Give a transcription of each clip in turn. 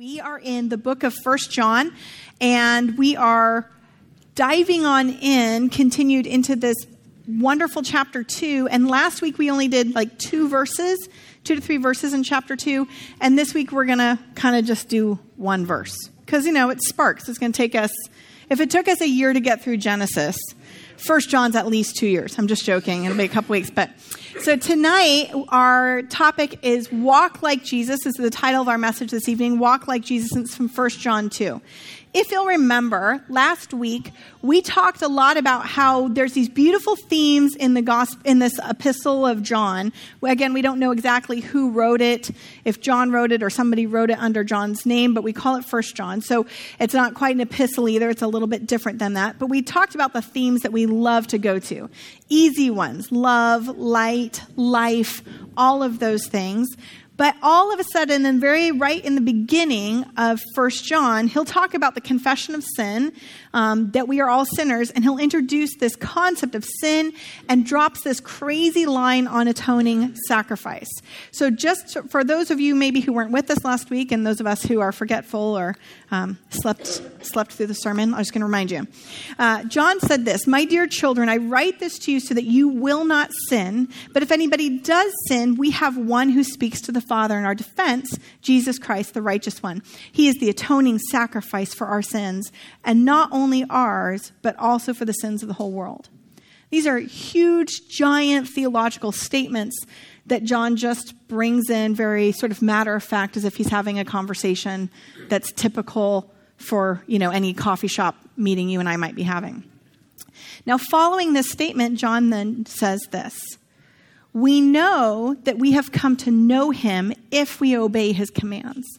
We are in the book of First John, and we are diving on in, continued into this wonderful chapter 2. And last week we only did like two verses, two to three verses in chapter 2. And this week we're going to kind of just do one verse. Because, you know, it sparks. It's going to take us, if it took us a year to get through Genesis, First John's at least two years. I'm just joking. It'll be a couple weeks. But so tonight, our topic is Walk Like Jesus. This is the title of our message this evening Walk Like Jesus. It's from First John 2. If you'll remember, last week we talked a lot about how there's these beautiful themes in the gospel in this epistle of John. Again, we don't know exactly who wrote it, if John wrote it or somebody wrote it under John's name, but we call it First John. So it's not quite an epistle either. It's a little bit different than that. But we talked about the themes that we love to go to. Easy ones, love, light, life, all of those things. But all of a sudden, and very right in the beginning of First John, he'll talk about the confession of sin, um, that we are all sinners, and he'll introduce this concept of sin and drops this crazy line on atoning sacrifice. So, just for those of you maybe who weren't with us last week, and those of us who are forgetful or um, slept slept through the sermon, I'm just going to remind you. Uh, John said this, "My dear children, I write this to you so that you will not sin. But if anybody does sin, we have one who speaks to the Father in our defense, Jesus Christ, the righteous one. He is the atoning sacrifice for our sins, and not only ours, but also for the sins of the whole world. These are huge, giant theological statements that John just brings in very sort of matter of fact as if he's having a conversation that's typical for, you know, any coffee shop meeting you and I might be having. Now, following this statement, John then says this we know that we have come to know him if we obey his commands.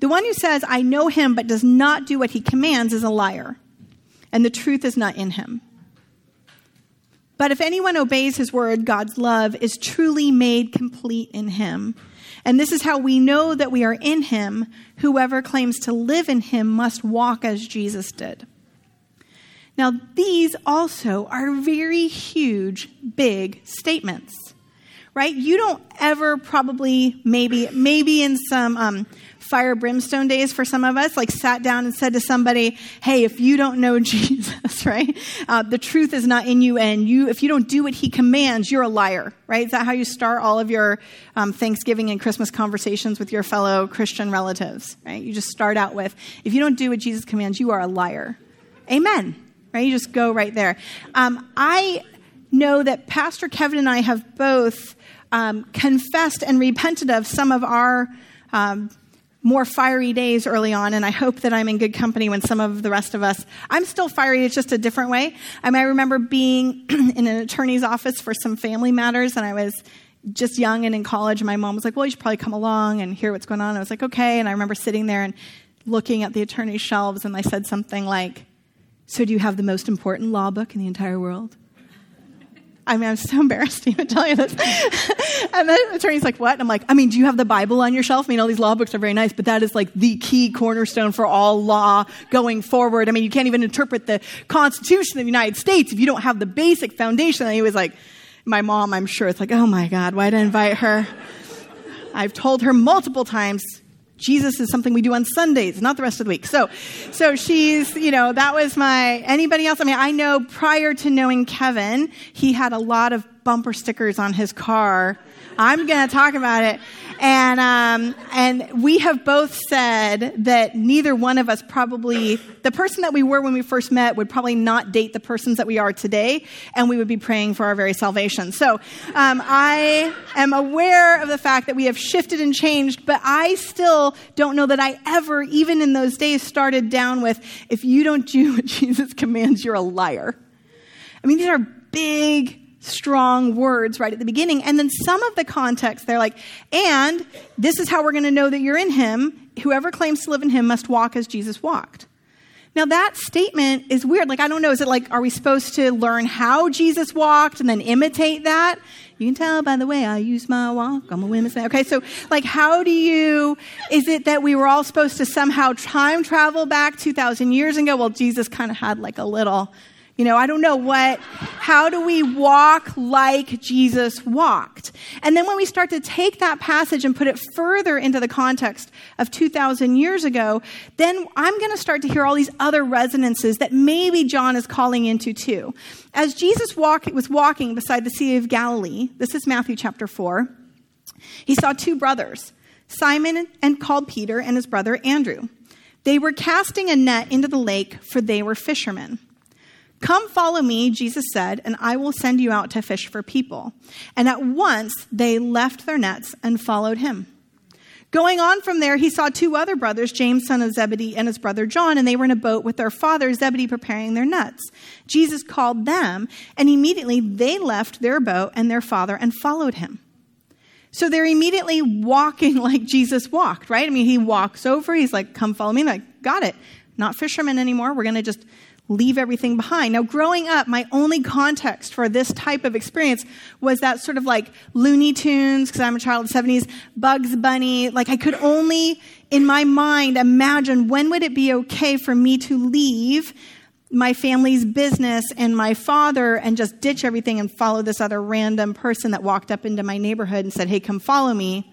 The one who says, I know him, but does not do what he commands is a liar, and the truth is not in him. But if anyone obeys his word, God's love is truly made complete in him. And this is how we know that we are in him. Whoever claims to live in him must walk as Jesus did. Now, these also are very huge, big statements, right? You don't ever probably, maybe, maybe in some um, fire brimstone days for some of us, like sat down and said to somebody, "Hey, if you don't know Jesus, right, uh, the truth is not in you, and you, if you don't do what He commands, you're a liar." Right? Is that how you start all of your um, Thanksgiving and Christmas conversations with your fellow Christian relatives? Right? You just start out with, "If you don't do what Jesus commands, you are a liar." Amen right? You just go right there. Um, I know that Pastor Kevin and I have both um, confessed and repented of some of our um, more fiery days early on, and I hope that I'm in good company when some of the rest of us. I'm still fiery, it's just a different way. I mean, I remember being in an attorney's office for some family matters, and I was just young and in college, and my mom was like, Well, you should probably come along and hear what's going on. I was like, Okay. And I remember sitting there and looking at the attorney's shelves, and I said something like, so, do you have the most important law book in the entire world? I mean, I'm so embarrassed to even tell you this. and then the attorney's like, What? And I'm like, I mean, do you have the Bible on your shelf? I mean, all these law books are very nice, but that is like the key cornerstone for all law going forward. I mean, you can't even interpret the Constitution of the United States if you don't have the basic foundation. And he was like, My mom, I'm sure, it's like, Oh my God, why did I invite her? I've told her multiple times, Jesus is something we do on Sundays, not the rest of the week. So, so she's, you know, that was my, anybody else? I mean, I know prior to knowing Kevin, he had a lot of bumper stickers on his car. I'm going to talk about it. And, um, and we have both said that neither one of us probably, the person that we were when we first met would probably not date the persons that we are today, and we would be praying for our very salvation. So um, I am aware of the fact that we have shifted and changed, but I still don't know that I ever, even in those days, started down with, if you don't do what Jesus commands, you're a liar. I mean, these are big, strong words right at the beginning. And then some of the context, they're like, and this is how we're going to know that you're in him. Whoever claims to live in him must walk as Jesus walked. Now that statement is weird. Like, I don't know. Is it like, are we supposed to learn how Jesus walked and then imitate that? You can tell by the way I use my walk. I'm a women's man. Okay, so like, how do you, is it that we were all supposed to somehow time travel back 2,000 years ago? well, Jesus kind of had like a little You know, I don't know what, how do we walk like Jesus walked? And then when we start to take that passage and put it further into the context of 2,000 years ago, then I'm going to start to hear all these other resonances that maybe John is calling into too. As Jesus walk, was walking beside the Sea of Galilee, this is Matthew chapter 4, he saw two brothers, Simon and called Peter and his brother Andrew. They were casting a net into the lake, for they were fishermen. Come follow me, Jesus said, and I will send you out to fish for people. And at once they left their nets and followed him. Going on from there, he saw two other brothers, James, son of Zebedee, and his brother John, and they were in a boat with their father Zebedee preparing their nets. Jesus called them, and immediately they left their boat and their father and followed him. So they're immediately walking like Jesus walked, right? I mean, he walks over, he's like, Come follow me. I'm like, got it. Not fishermen anymore. We're going to just leave everything behind. Now, growing up, my only context for this type of experience was that sort of like Looney Tunes, because I'm a child of the 70s, Bugs Bunny. Like, I could only, in my mind, imagine when would it be okay for me to leave my family's business and my father and just ditch everything and follow this other random person that walked up into my neighborhood and said, Hey, come follow me.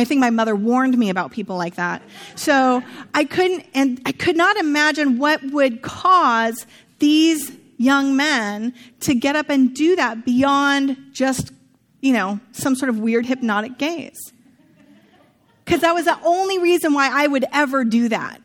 I think my mother warned me about people like that. So I couldn't, and I could not imagine what would cause these young men to get up and do that beyond just, you know, some sort of weird hypnotic gaze. Because that was the only reason why I would ever do that.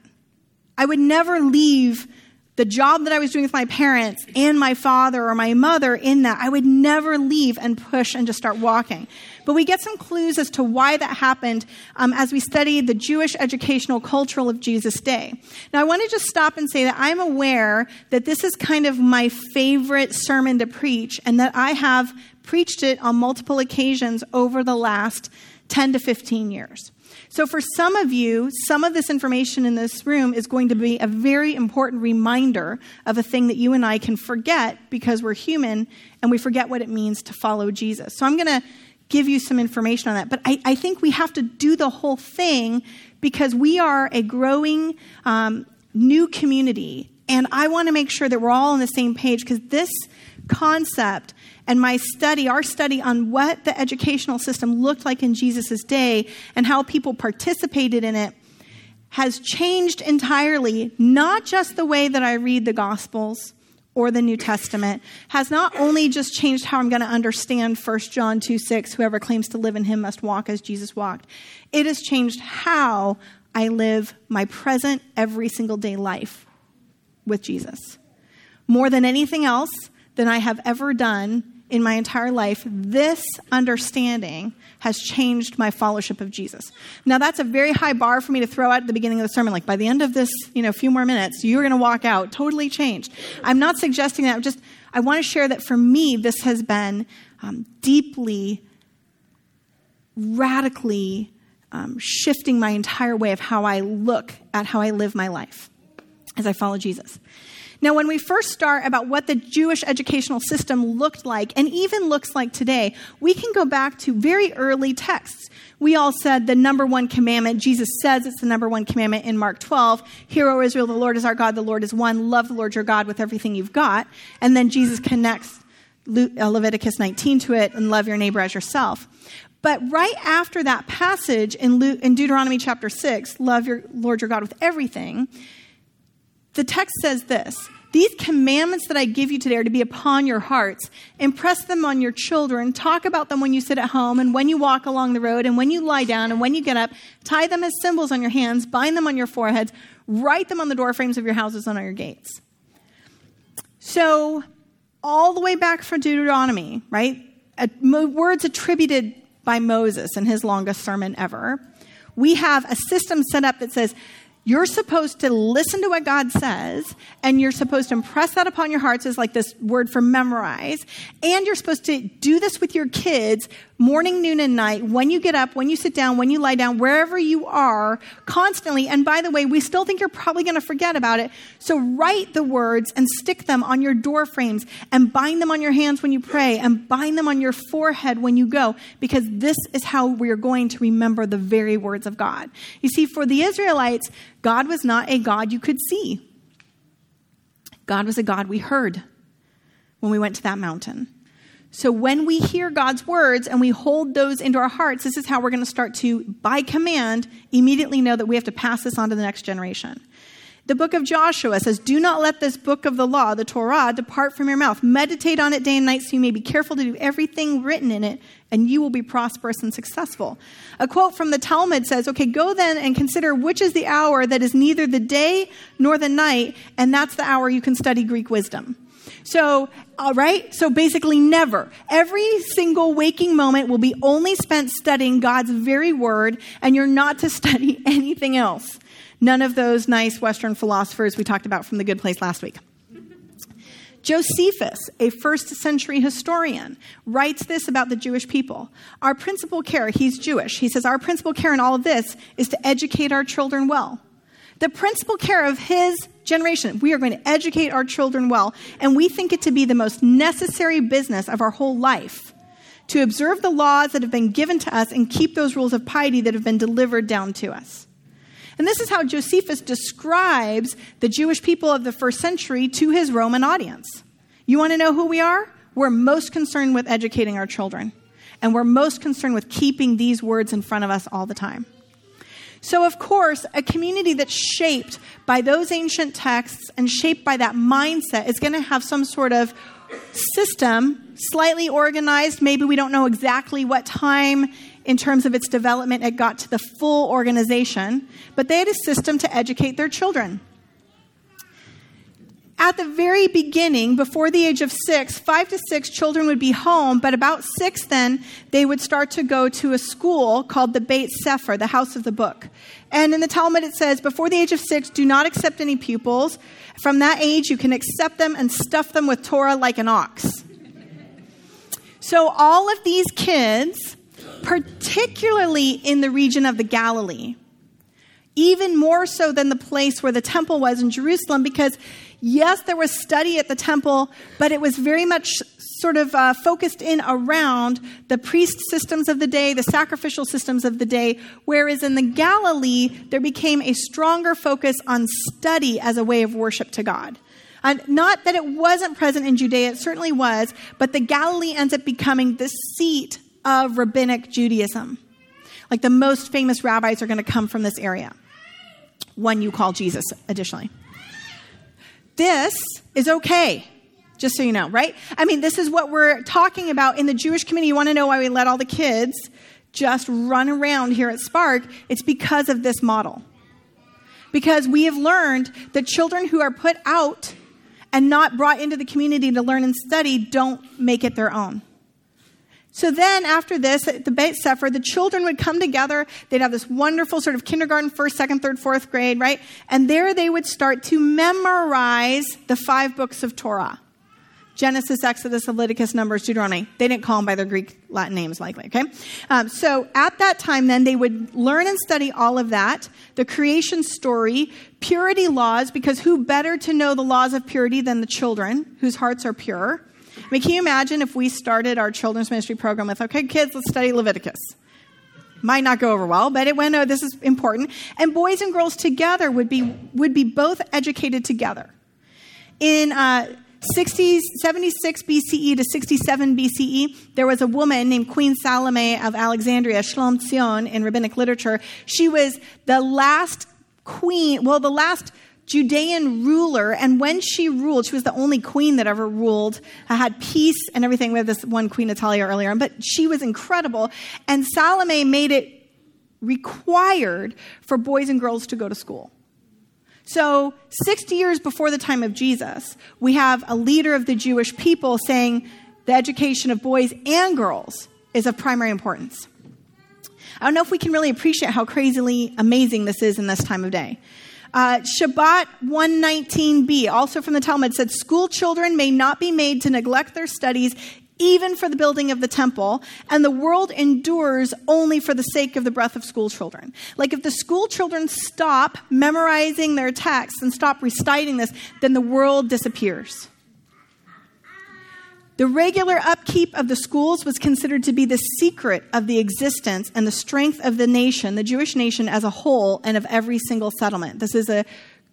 I would never leave the job that I was doing with my parents and my father or my mother in that, I would never leave and push and just start walking. But we get some clues as to why that happened um, as we study the Jewish educational cultural of Jesus' day. Now, I want to just stop and say that I'm aware that this is kind of my favorite sermon to preach and that I have preached it on multiple occasions over the last 10 to 15 years. So, for some of you, some of this information in this room is going to be a very important reminder of a thing that you and I can forget because we're human and we forget what it means to follow Jesus. So, I'm going to give you some information on that. But I, I, think we have to do the whole thing because we are a growing um, new community. And I want to make sure that we're all on the same page because this concept and my study, our study on what the educational system looked like in Jesus' day and how people participated in it, has changed entirely, not just the way that I read the Gospels or the New Testament, has not only just changed how I'm going to understand 1 John 2 6, whoever claims to live in him must walk as Jesus walked. It has changed how I live my present, every single day life with Jesus. More than anything else than I have ever done in my entire life, this understanding has changed my fellowship of Jesus. Now, that's a very high bar for me to throw out at the beginning of the sermon. Like, by the end of this, you know, few more minutes, you're going to walk out totally changed. I'm not suggesting that. I'm just, I want to share that for me, this has been um, deeply, radically um, shifting my entire way of how I look at how I live my life as I follow Jesus. Now, when we first start about what the Jewish educational system looked like and even looks like today, we can go back to very early texts. We all said the number one commandment, Jesus says it's the number one commandment in Mark 12 Hear, O Israel, the Lord is our God, the Lord is one. Love the Lord your God with everything you've got. And then Jesus connects uh, Leviticus 19 to it and love your neighbor as yourself. But right after that passage in, in Deuteronomy chapter 6, love your Lord your God with everything, the text says this These commandments that I give you today are to be upon your hearts. Impress them on your children. Talk about them when you sit at home and when you walk along the road and when you lie down and when you get up. Tie them as symbols on your hands. Bind them on your foreheads. Write them on the doorframes of your houses and on your gates. So, all the way back from Deuteronomy, right? Words attributed by Moses in his longest sermon ever. We have a system set up that says, you're supposed to listen to what God says, and you're supposed to impress that upon your hearts as like this word for memorize. And you're supposed to do this with your kids morning, noon, and night, when you get up, when you sit down, when you lie down, wherever you are, constantly. And by the way, we still think you're probably going to forget about it. So write the words and stick them on your door frames and bind them on your hands when you pray and bind them on your forehead when you go, because this is how we're going to remember the very words of God. You see, for the Israelites, God was not a God you could see. God was a God we heard. when we went to that mountain. So when we hear God's words and we hold those into our hearts, this is how we're going to start to, by command, immediately know that we have to pass this on to the next generation. The book of Joshua says, Do not let this book of the law, the Torah, depart from your mouth. Meditate on it day and night so you may be careful to do everything written in it, and you will be prosperous and successful. A quote from the Talmud says, Okay, go then and consider which is the hour that is neither the day nor the night, and that's the hour you can study Greek wisdom. So, all right, so basically never. Every single waking moment will be only spent studying God's very word, and you're not to study anything else. None of those nice Western philosophers we talked about from the good place last week. Josephus, a first century historian, writes this about the Jewish people. Our principal care, he's Jewish, he says, our principal care in all of this is to educate our children well. The principal care of his generation, we are going to educate our children well, and we think it to be the most necessary business of our whole life to observe the laws that have been given to us and keep those rules of piety that have been delivered down to us. And this is how Josephus describes the Jewish people of the first century to his Roman audience. You want to know who we are? We're most concerned with educating our children, and we're most concerned with keeping these words in front of us all the time. So, of course, a community that's shaped by those ancient texts and shaped by that mindset is going to have some sort of system, slightly organized. Maybe we don't know exactly what time in terms of its development, it got to the full organization, but they had a system to educate their children. At the very beginning, before the age of six, five to six children would be home, but about six, then they would start to go to a school called the Beit Sefer, the house of the book. And in the Talmud, it says, before the age of six, do not accept any pupils. From that age, you can accept them and stuff them with Torah like an ox. So all of these kids particularly in the region of the Galilee, even more so than the place where the temple was in Jerusalem, because yes, there was study at the temple, but it was very much sort of uh, focused in around the priest systems of the day, the sacrificial systems of the day, whereas in the Galilee, there became a stronger focus on study as a way of worship to God. And not that it wasn't present in Judea, it certainly was, but the Galilee ends up becoming the seat of rabbinic Judaism. Like the most famous rabbis are going to come from this area. One you call Jesus, additionally. This is okay, just so you know, right? I mean, this is what we're talking about in the Jewish community. You want to know why we let all the kids just run around here at Spark? It's because of this model. Because we have learned that children who are put out and not brought into the community to learn and study don't make it their own. So then, after this, at the Beit Sefer, the children would come together. They'd have this wonderful sort of kindergarten, first, second, third, fourth grade, right? And there they would start to memorize the five books of Torah Genesis, Exodus, Leviticus, Numbers, Deuteronomy. They didn't call them by their Greek Latin names, likely, okay? Um, so at that time, then, they would learn and study all of that the creation story, purity laws, because who better to know the laws of purity than the children whose hearts are pure? Mean, can you imagine if we started our children's ministry program with, okay, kids, let's study Leviticus? Might not go over well, but it went, oh, this is important. And boys and girls together would be, would be both educated together. In uh, 60, 76 BCE to 67 BCE, there was a woman named Queen Salome of Alexandria, Shlom Tzion, in rabbinic literature. She was the last queen, well, the last Judean ruler, and when she ruled, she was the only queen that ever ruled, had peace and everything. We had this one Queen Athaliah earlier, on, but she was incredible. And Salome made it required for boys and girls to go to school. So, 60 years before the time of Jesus, we have a leader of the Jewish people saying the education of boys and girls is of primary importance. I don't know if we can really appreciate how crazily amazing this is in this time of day. Uh, Shabbat 119b, also from the Talmud, said school children may not be made to neglect their studies even for the building of the temple, and the world endures only for the sake of the breath of school children. Like if the school children stop memorizing their texts and stop reciting this, then the world disappears. The regular upkeep of the schools was considered to be the secret of the existence and the strength of the nation, the Jewish nation as a whole, and of every single settlement. This is a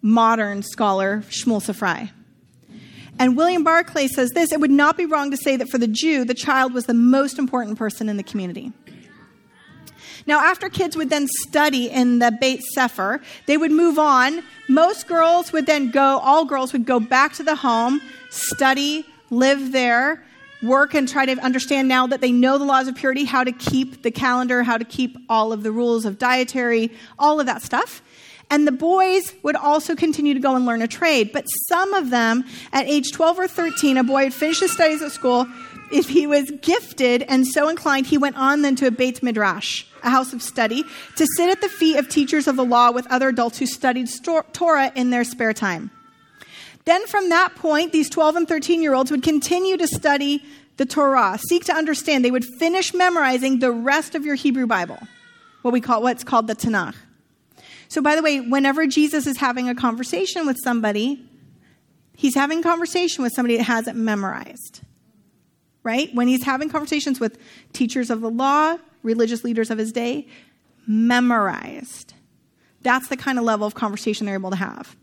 modern scholar, Shmuel Safrai. And William Barclay says this it would not be wrong to say that for the Jew, the child was the most important person in the community. Now, after kids would then study in the Beit Sefer, they would move on. Most girls would then go, all girls would go back to the home, study, live there, work, and try to understand now that they know the laws of purity, how to keep the calendar, how to keep all of the rules of dietary, all of that stuff. And the boys would also continue to go and learn a trade. But some of them, at age 12 or 13, a boy would finish his studies at school. If he was gifted and so inclined, he went on then to a Beit Midrash, a house of study, to sit at the feet of teachers of the law with other adults who studied Torah in their spare time. Then from that point, these 12 and 13 year olds would continue to study the Torah, seek to understand. They would finish memorizing the rest of your Hebrew Bible, what we call what's called the Tanakh. So, by the way, whenever Jesus is having a conversation with somebody, he's having a conversation with somebody that hasn't memorized. Right? When he's having conversations with teachers of the law, religious leaders of his day, memorized. That's the kind of level of conversation they're able to have.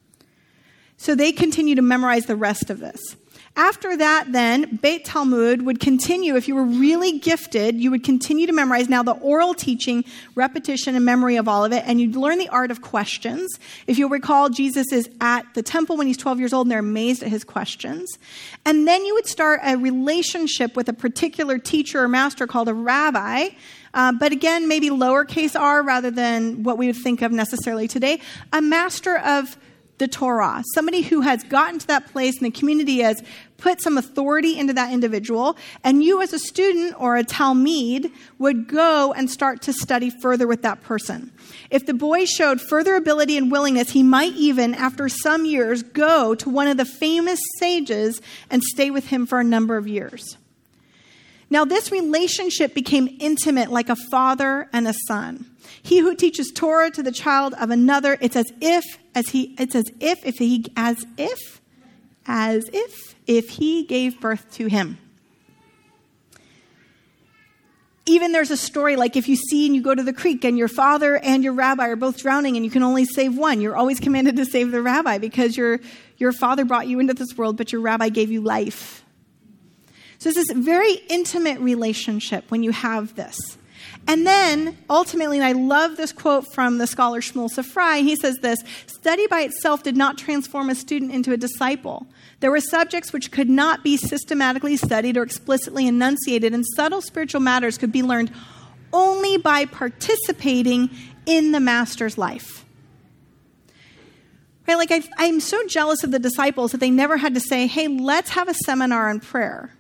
So they continue to memorize the rest of this. After that, then, Beit Talmud would continue. If you were really gifted, you would continue to memorize now the oral teaching, repetition, and memory of all of it, and you'd learn the art of questions. If you'll recall, Jesus is at the temple when he's 12 years old, and they're amazed at his questions. And then you would start a relationship with a particular teacher or master called a rabbi. Uh, but again, maybe lowercase r rather than what we would think of necessarily today. A master of the Torah, somebody who has gotten to that place and the community has put some authority into that individual, and you as a student or a talmid would go and start to study further with that person. If the boy showed further ability and willingness, he might even, after some years, go to one of the famous sages and stay with him for a number of years. Now, this relationship became intimate like a father and a son. He who teaches Torah to the child of another, it's as if, as he, it's as if, if he, as if, as if, if he gave birth to him. Even there's a story like if you see and you go to the creek and your father and your rabbi are both drowning and you can only save one, you're always commanded to save the rabbi because your, your father brought you into this world, but your rabbi gave you life. So it's this very intimate relationship when you have this. And then ultimately, and I love this quote from the scholar Shmuel Safrai, he says this study by itself did not transform a student into a disciple. There were subjects which could not be systematically studied or explicitly enunciated, and subtle spiritual matters could be learned only by participating in the master's life. Right? Like, I, I'm so jealous of the disciples that they never had to say, hey, let's have a seminar on prayer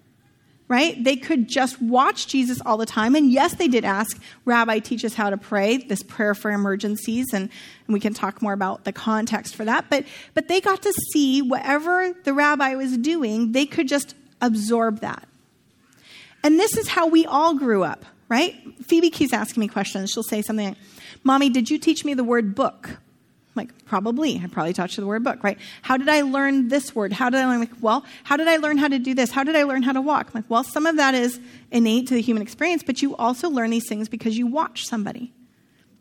right? They could just watch Jesus all the time. And yes, they did ask, Rabbi, teach us how to pray, this prayer for emergencies. And, and we can talk more about the context for that. But, but they got to see whatever the rabbi was doing, they could just absorb that. And this is how we all grew up, right? Phoebe keeps asking me questions. She'll say something like, Mommy, did you teach me the word book? Like, probably. I probably taught you the word book, right? How did I learn this word? How did I learn? Like, well, how did I learn how to do this? How did I learn how to walk? Like, well, some of that is innate to the human experience, but you also learn these things because you watch somebody,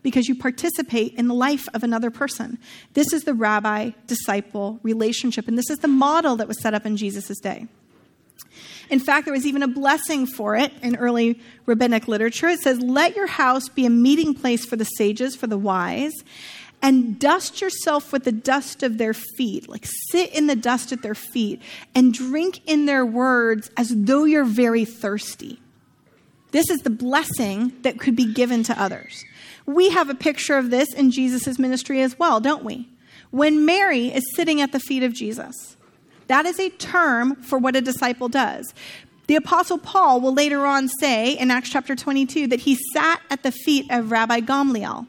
because you participate in the life of another person. This is the rabbi disciple relationship, and this is the model that was set up in Jesus' day. In fact, there was even a blessing for it in early rabbinic literature. It says, Let your house be a meeting place for the sages, for the wise, and dust yourself with the dust of their feet. Like sit in the dust at their feet and drink in their words as though you're very thirsty. This is the blessing that could be given to others. We have a picture of this in Jesus' ministry as well, don't we? When Mary is sitting at the feet of Jesus, that is a term for what a disciple does. The Apostle Paul will later on say in Acts chapter 22 that he sat at the feet of Rabbi Gamliel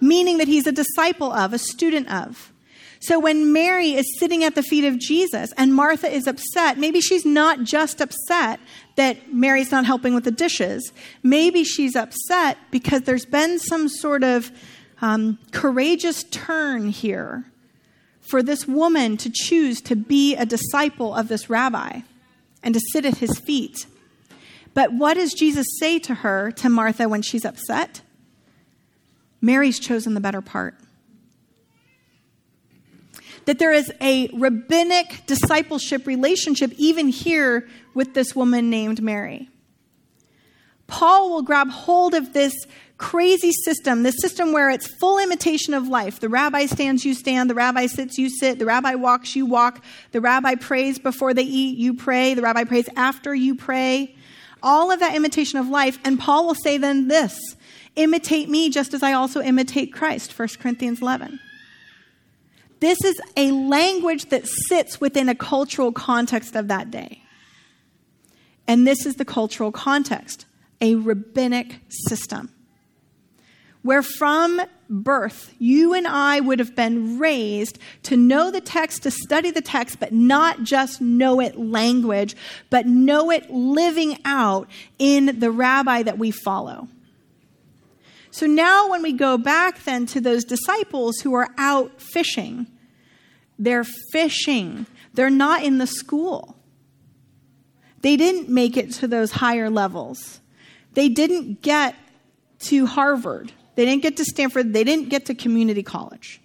meaning that he's a disciple of, a student of. So when Mary is sitting at the feet of Jesus and Martha is upset, maybe she's not just upset that Mary's not helping with the dishes. Maybe she's upset because there's been some sort of um, courageous turn here for this woman to choose to be a disciple of this rabbi and to sit at his feet. But what does Jesus say to her, to Martha, when she's upset? Mary's chosen the better part. that there is a rabbinic discipleship relationship even here with this woman named Mary. Paul will grab hold of this crazy system, this system where it's full imitation of life. The rabbi stands, you stand. The rabbi sits, you sit. The rabbi walks, you walk. The rabbi prays before they eat, you pray. The rabbi prays after you pray. All of that imitation of life. And Paul will say then this imitate me just as I also imitate Christ, 1 Corinthians 11. This is a language that sits within a cultural context of that day. And this is the cultural context a rabbinic system where from birth you and I would have been raised to know the text, to study the text, but not just know it language, but know it living out in the rabbi that we follow. So now, when we go back then to those disciples who are out fishing, they're fishing, they're not in the school. They didn't make it to those higher levels. They didn't get to Harvard. They didn't get to Stanford. They didn't get to community college.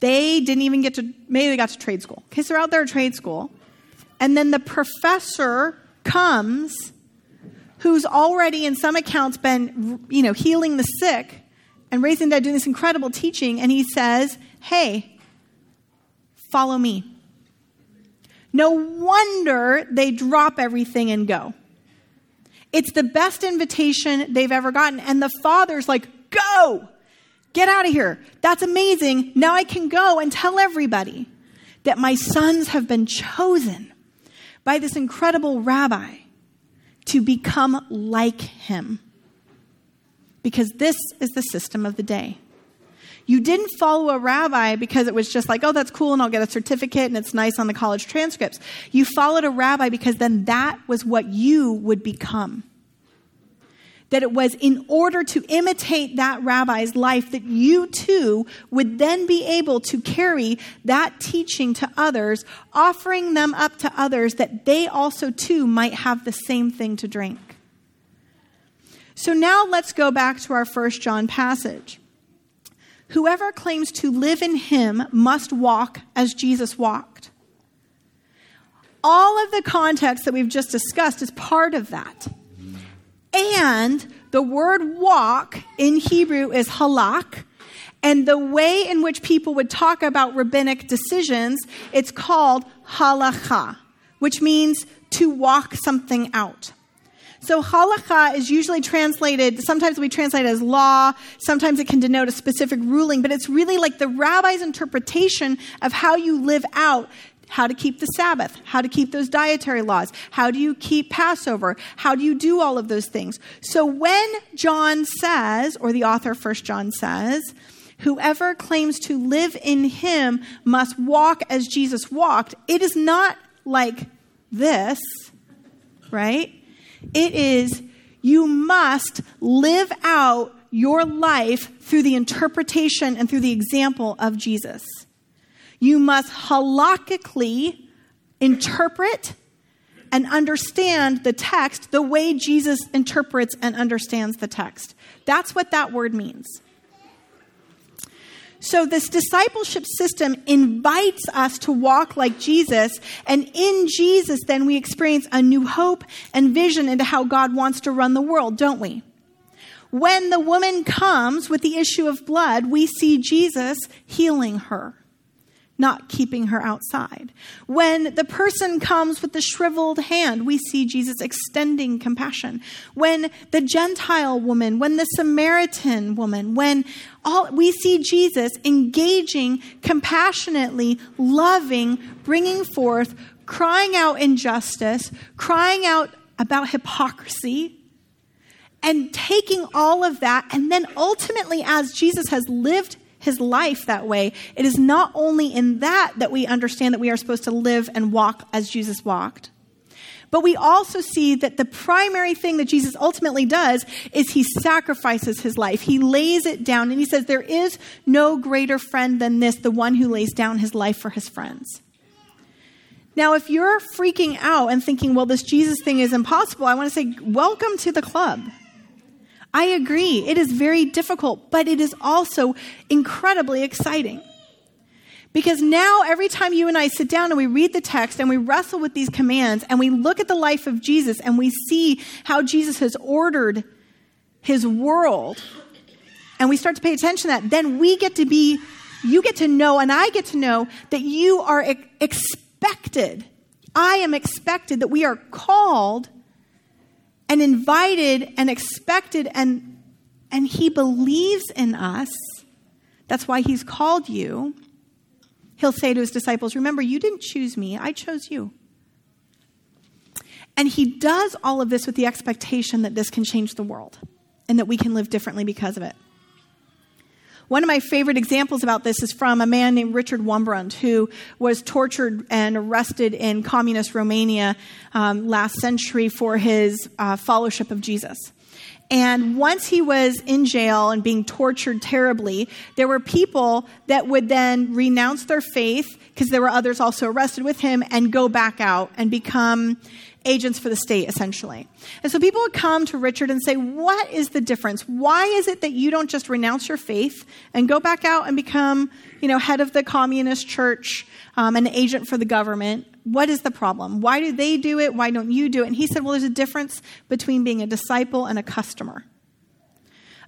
They didn't even get to, maybe they got to trade school. Okay, so they're out there at trade school. And then the professor comes who's already in some accounts been you know healing the sick and raising dead doing this incredible teaching and he says hey follow me. No wonder they drop everything and go. It's the best invitation they've ever gotten and the father's like go! Get out of here. That's amazing. Now i can go and tell everybody that my sons have been chosen by this incredible rabbi to become like him. Because this is the system of the day. You didn't follow a rabbi because it was just like, oh, that's cool and I'll get a certificate and it's nice on the college transcripts. You followed a rabbi because then that was what you would become that it was in order to imitate that rabbi's life that you too would then be able to carry that teaching to others, offering them up to others that they also too might have the same thing to drink. So now let's go back to our first John passage. Whoever claims to live in him must walk as Jesus walked. All of the context that we've just discussed is part of that. And the word walk in Hebrew is halak. And the way in which people would talk about rabbinic decisions, it's called halacha, which means to walk something out. So halacha is usually translated, sometimes we translate it as law, sometimes it can denote a specific ruling, but it's really like the rabbi's interpretation of how you live out how to keep the Sabbath, how to keep those dietary laws, how do you keep Passover, how do you do all of those things. So when John says, or the author First John says, whoever claims to live in him must walk as Jesus walked, it is not like this, right? It is you must live out your life through the interpretation and through the example of Jesus. You must halakhically interpret and understand the text the way Jesus interprets and understands the text. That's what that word means. So, this discipleship system invites us to walk like Jesus, and in Jesus, then we experience a new hope and vision into how God wants to run the world, don't we? When the woman comes with the issue of blood, we see Jesus healing her not keeping her outside. When the person comes with the shriveled hand, we see Jesus extending compassion. When the Gentile woman, when the Samaritan woman, when all, we see Jesus engaging compassionately, loving, bringing forth, crying out injustice, crying out about hypocrisy, and taking all of that, and then ultimately, as Jesus has lived his life that way, it is not only in that that we understand that we are supposed to live and walk as Jesus walked, but we also see that the primary thing that Jesus ultimately does is he sacrifices his life. He lays it down and he says, There is no greater friend than this, the one who lays down his life for his friends. Now, if you're freaking out and thinking, well, this Jesus thing is impossible, I want to say, welcome to the club. I agree. It is very difficult, but it is also incredibly exciting. Because now, every time you and I sit down and we read the text and we wrestle with these commands and we look at the life of Jesus and we see how Jesus has ordered his world and we start to pay attention to that, then we get to be, you get to know, and I get to know that you are expected. I am expected that we are called and invited and expected, and, and he believes in us. That's why he's called you. He'll say to his disciples, Remember, you didn't choose me, I chose you. And he does all of this with the expectation that this can change the world and that we can live differently because of it. One of my favorite examples about this is from a man named Richard Wurmbrand, who was tortured and arrested in communist Romania um, last century for his uh, fellowship of Jesus. And once he was in jail and being tortured terribly, there were people that would then renounce their faith, because there were others also arrested with him, and go back out and become agents for the state, essentially. And so people would come to Richard and say, What is the difference? Why is it that you don't just renounce your faith and go back out and become, you know, head of the communist church, um, an agent for the government? What is the problem? Why do they do it? Why don't you do it? And he said, Well, there's a difference between being a disciple and a customer.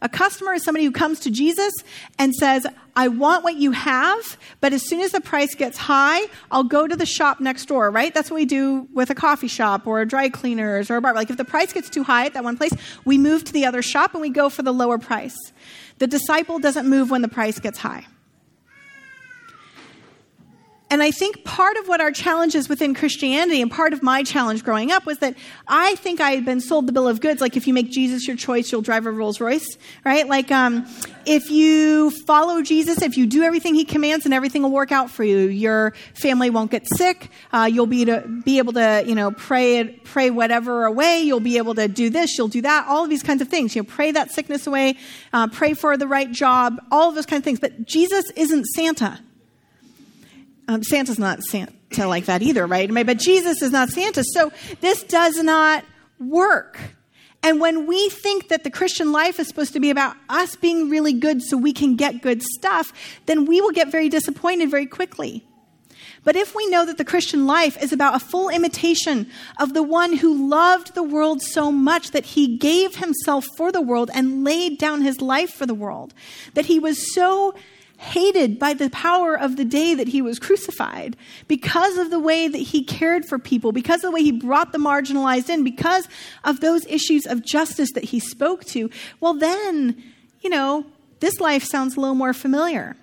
A customer is somebody who comes to Jesus and says, I want what you have, but as soon as the price gets high, I'll go to the shop next door, right? That's what we do with a coffee shop or a dry cleaners or a bar. Like if the price gets too high at that one place, we move to the other shop and we go for the lower price. The disciple doesn't move when the price gets high. And I think part of what our challenge is within Christianity, and part of my challenge growing up, was that I think I had been sold the bill of goods. Like, if you make Jesus your choice, you'll drive a Rolls Royce, right? Like, um, if you follow Jesus, if you do everything he commands, and everything will work out for you. Your family won't get sick. Uh, you'll be to be able to, you know, pray pray whatever away. You'll be able to do this. You'll do that. All of these kinds of things. You know, pray that sickness away. Uh, pray for the right job. All of those kinds of things. But Jesus isn't Santa. Um, Santa's not Santa like that either, right? But Jesus is not Santa. So this does not work. And when we think that the Christian life is supposed to be about us being really good so we can get good stuff, then we will get very disappointed very quickly. But if we know that the Christian life is about a full imitation of the one who loved the world so much that he gave himself for the world and laid down his life for the world, that he was so hated by the power of the day that he was crucified because of the way that he cared for people, because of the way he brought the marginalized in, because of those issues of justice that he spoke to, well, then, you know, this life sounds a little more familiar.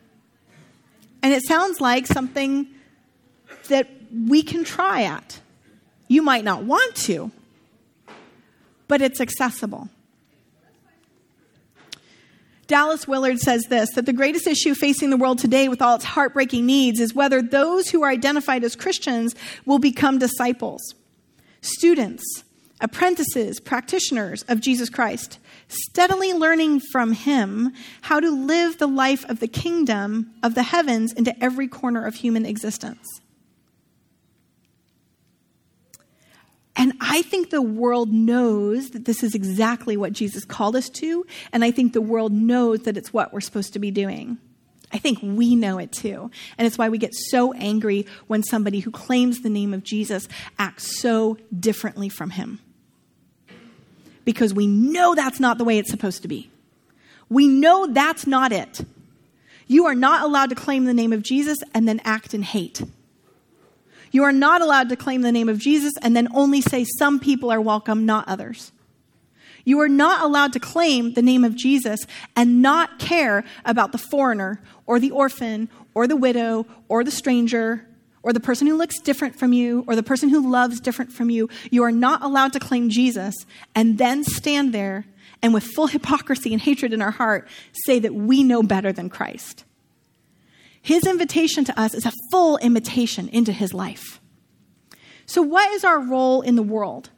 And it sounds like something that we can try at. You might not want to, but it's accessible. Dallas Willard says this that the greatest issue facing the world today with all its heartbreaking needs is whether those who are identified as Christians will become disciples, students, apprentices, practitioners of Jesus Christ, steadily learning from him how to live the life of the kingdom of the heavens into every corner of human existence. And I think the world knows that this is exactly what Jesus called us to. And I think the world knows that it's what we're supposed to be doing. I think we know it too. And it's why we get so angry when somebody who claims the name of Jesus acts so differently from him. Because we know that's not the way it's supposed to be. We know that's not it. You are not allowed to claim the name of Jesus and then act in hate. You are not allowed to claim the name of Jesus and then only say some people are welcome, not others. You are not allowed to claim the name of Jesus and not care about the foreigner or the orphan or the widow or the stranger or the person who looks different from you or the person who loves different from you. You are not allowed to claim Jesus and then stand there and with full hypocrisy and hatred in our heart say that we know better than Christ. His invitation to us is a full invitation into his life. So, what is our role in the world?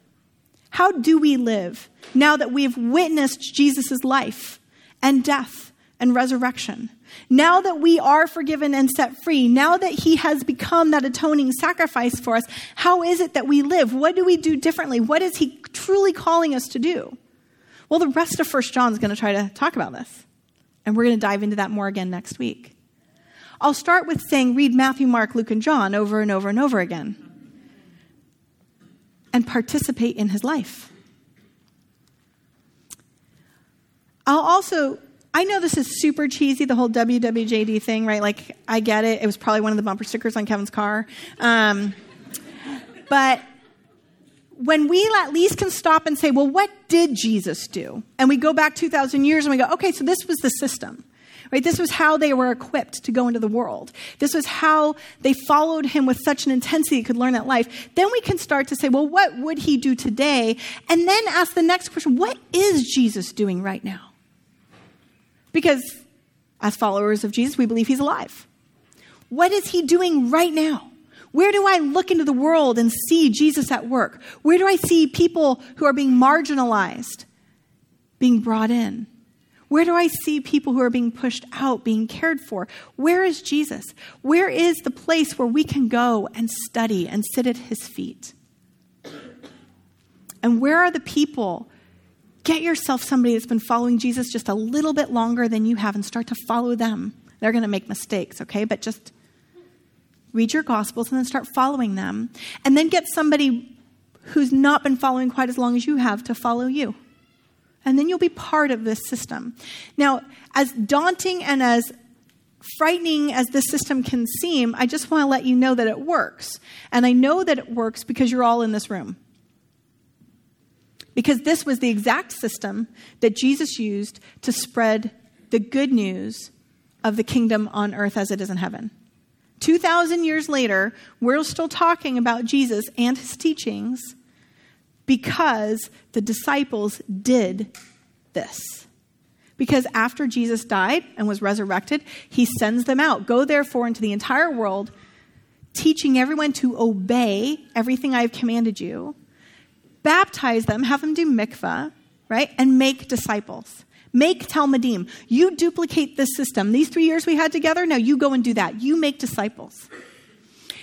How do we live now that we've witnessed Jesus' life and death and resurrection? Now that we are forgiven and set free, now that he has become that atoning sacrifice for us, how is it that we live? What do we do differently? What is he truly calling us to do? Well, the rest of First John is going to try to talk about this. And we're going to dive into that more again next week. I'll start with saying, read Matthew, Mark, Luke, and John over and over and over again and participate in his life. I'll also, I know this is super cheesy, the whole WWJD thing, right? Like, I get it. It was probably one of the bumper stickers on Kevin's car. Um, but when we at least can stop and say, well, what did Jesus do? And we go back 2,000 years and we go, okay, so this was the system. Right? This was how they were equipped to go into the world. This was how they followed him with such an intensity he could learn that life. Then we can start to say, well, what would he do today? And then ask the next question, what is Jesus doing right now? Because as followers of Jesus, we believe he's alive. What is he doing right now? Where do I look into the world and see Jesus at work? Where do I see people who are being marginalized being brought in? Where do I see people who are being pushed out, being cared for? Where is Jesus? Where is the place where we can go and study and sit at his feet? And where are the people? Get yourself somebody that's been following Jesus just a little bit longer than you have and start to follow them. They're going to make mistakes, okay? But just read your gospels and then start following them. And then get somebody who's not been following quite as long as you have to follow you. And then you'll be part of this system. Now, as daunting and as frightening as this system can seem, I just want to let you know that it works. And I know that it works because you're all in this room. Because this was the exact system that Jesus used to spread the good news of the kingdom on earth as it is in heaven. 2,000 years later, we're still talking about Jesus and his teachings because the disciples did this. Because after Jesus died and was resurrected, he sends them out. Go therefore into the entire world, teaching everyone to obey everything I have commanded you. Baptize them, have them do mikvah, right? And make disciples. Make Talmidim. You duplicate this system. These three years we had together, now you go and do that. You make disciples.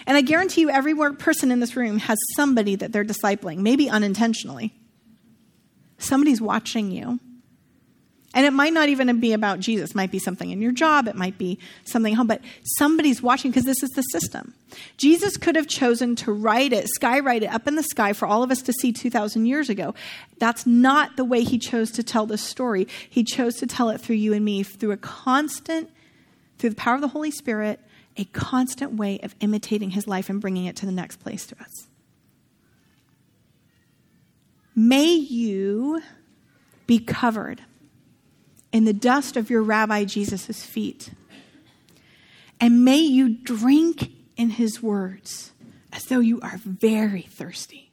And I guarantee you, every person in this room has somebody that they're discipling, maybe unintentionally. Somebody's watching you. And it might not even be about Jesus. It might be something in your job. It might be something home. But somebody's watching because this is the system. Jesus could have chosen to write it, skywrite it up in the sky for all of us to see 2,000 years ago. That's not the way he chose to tell this story. He chose to tell it through you and me, through a constant, through the power of the Holy Spirit, a constant way of imitating his life and bringing it to the next place to us. May you be covered in the dust of your rabbi Jesus' feet. And may you drink in his words as though you are very thirsty.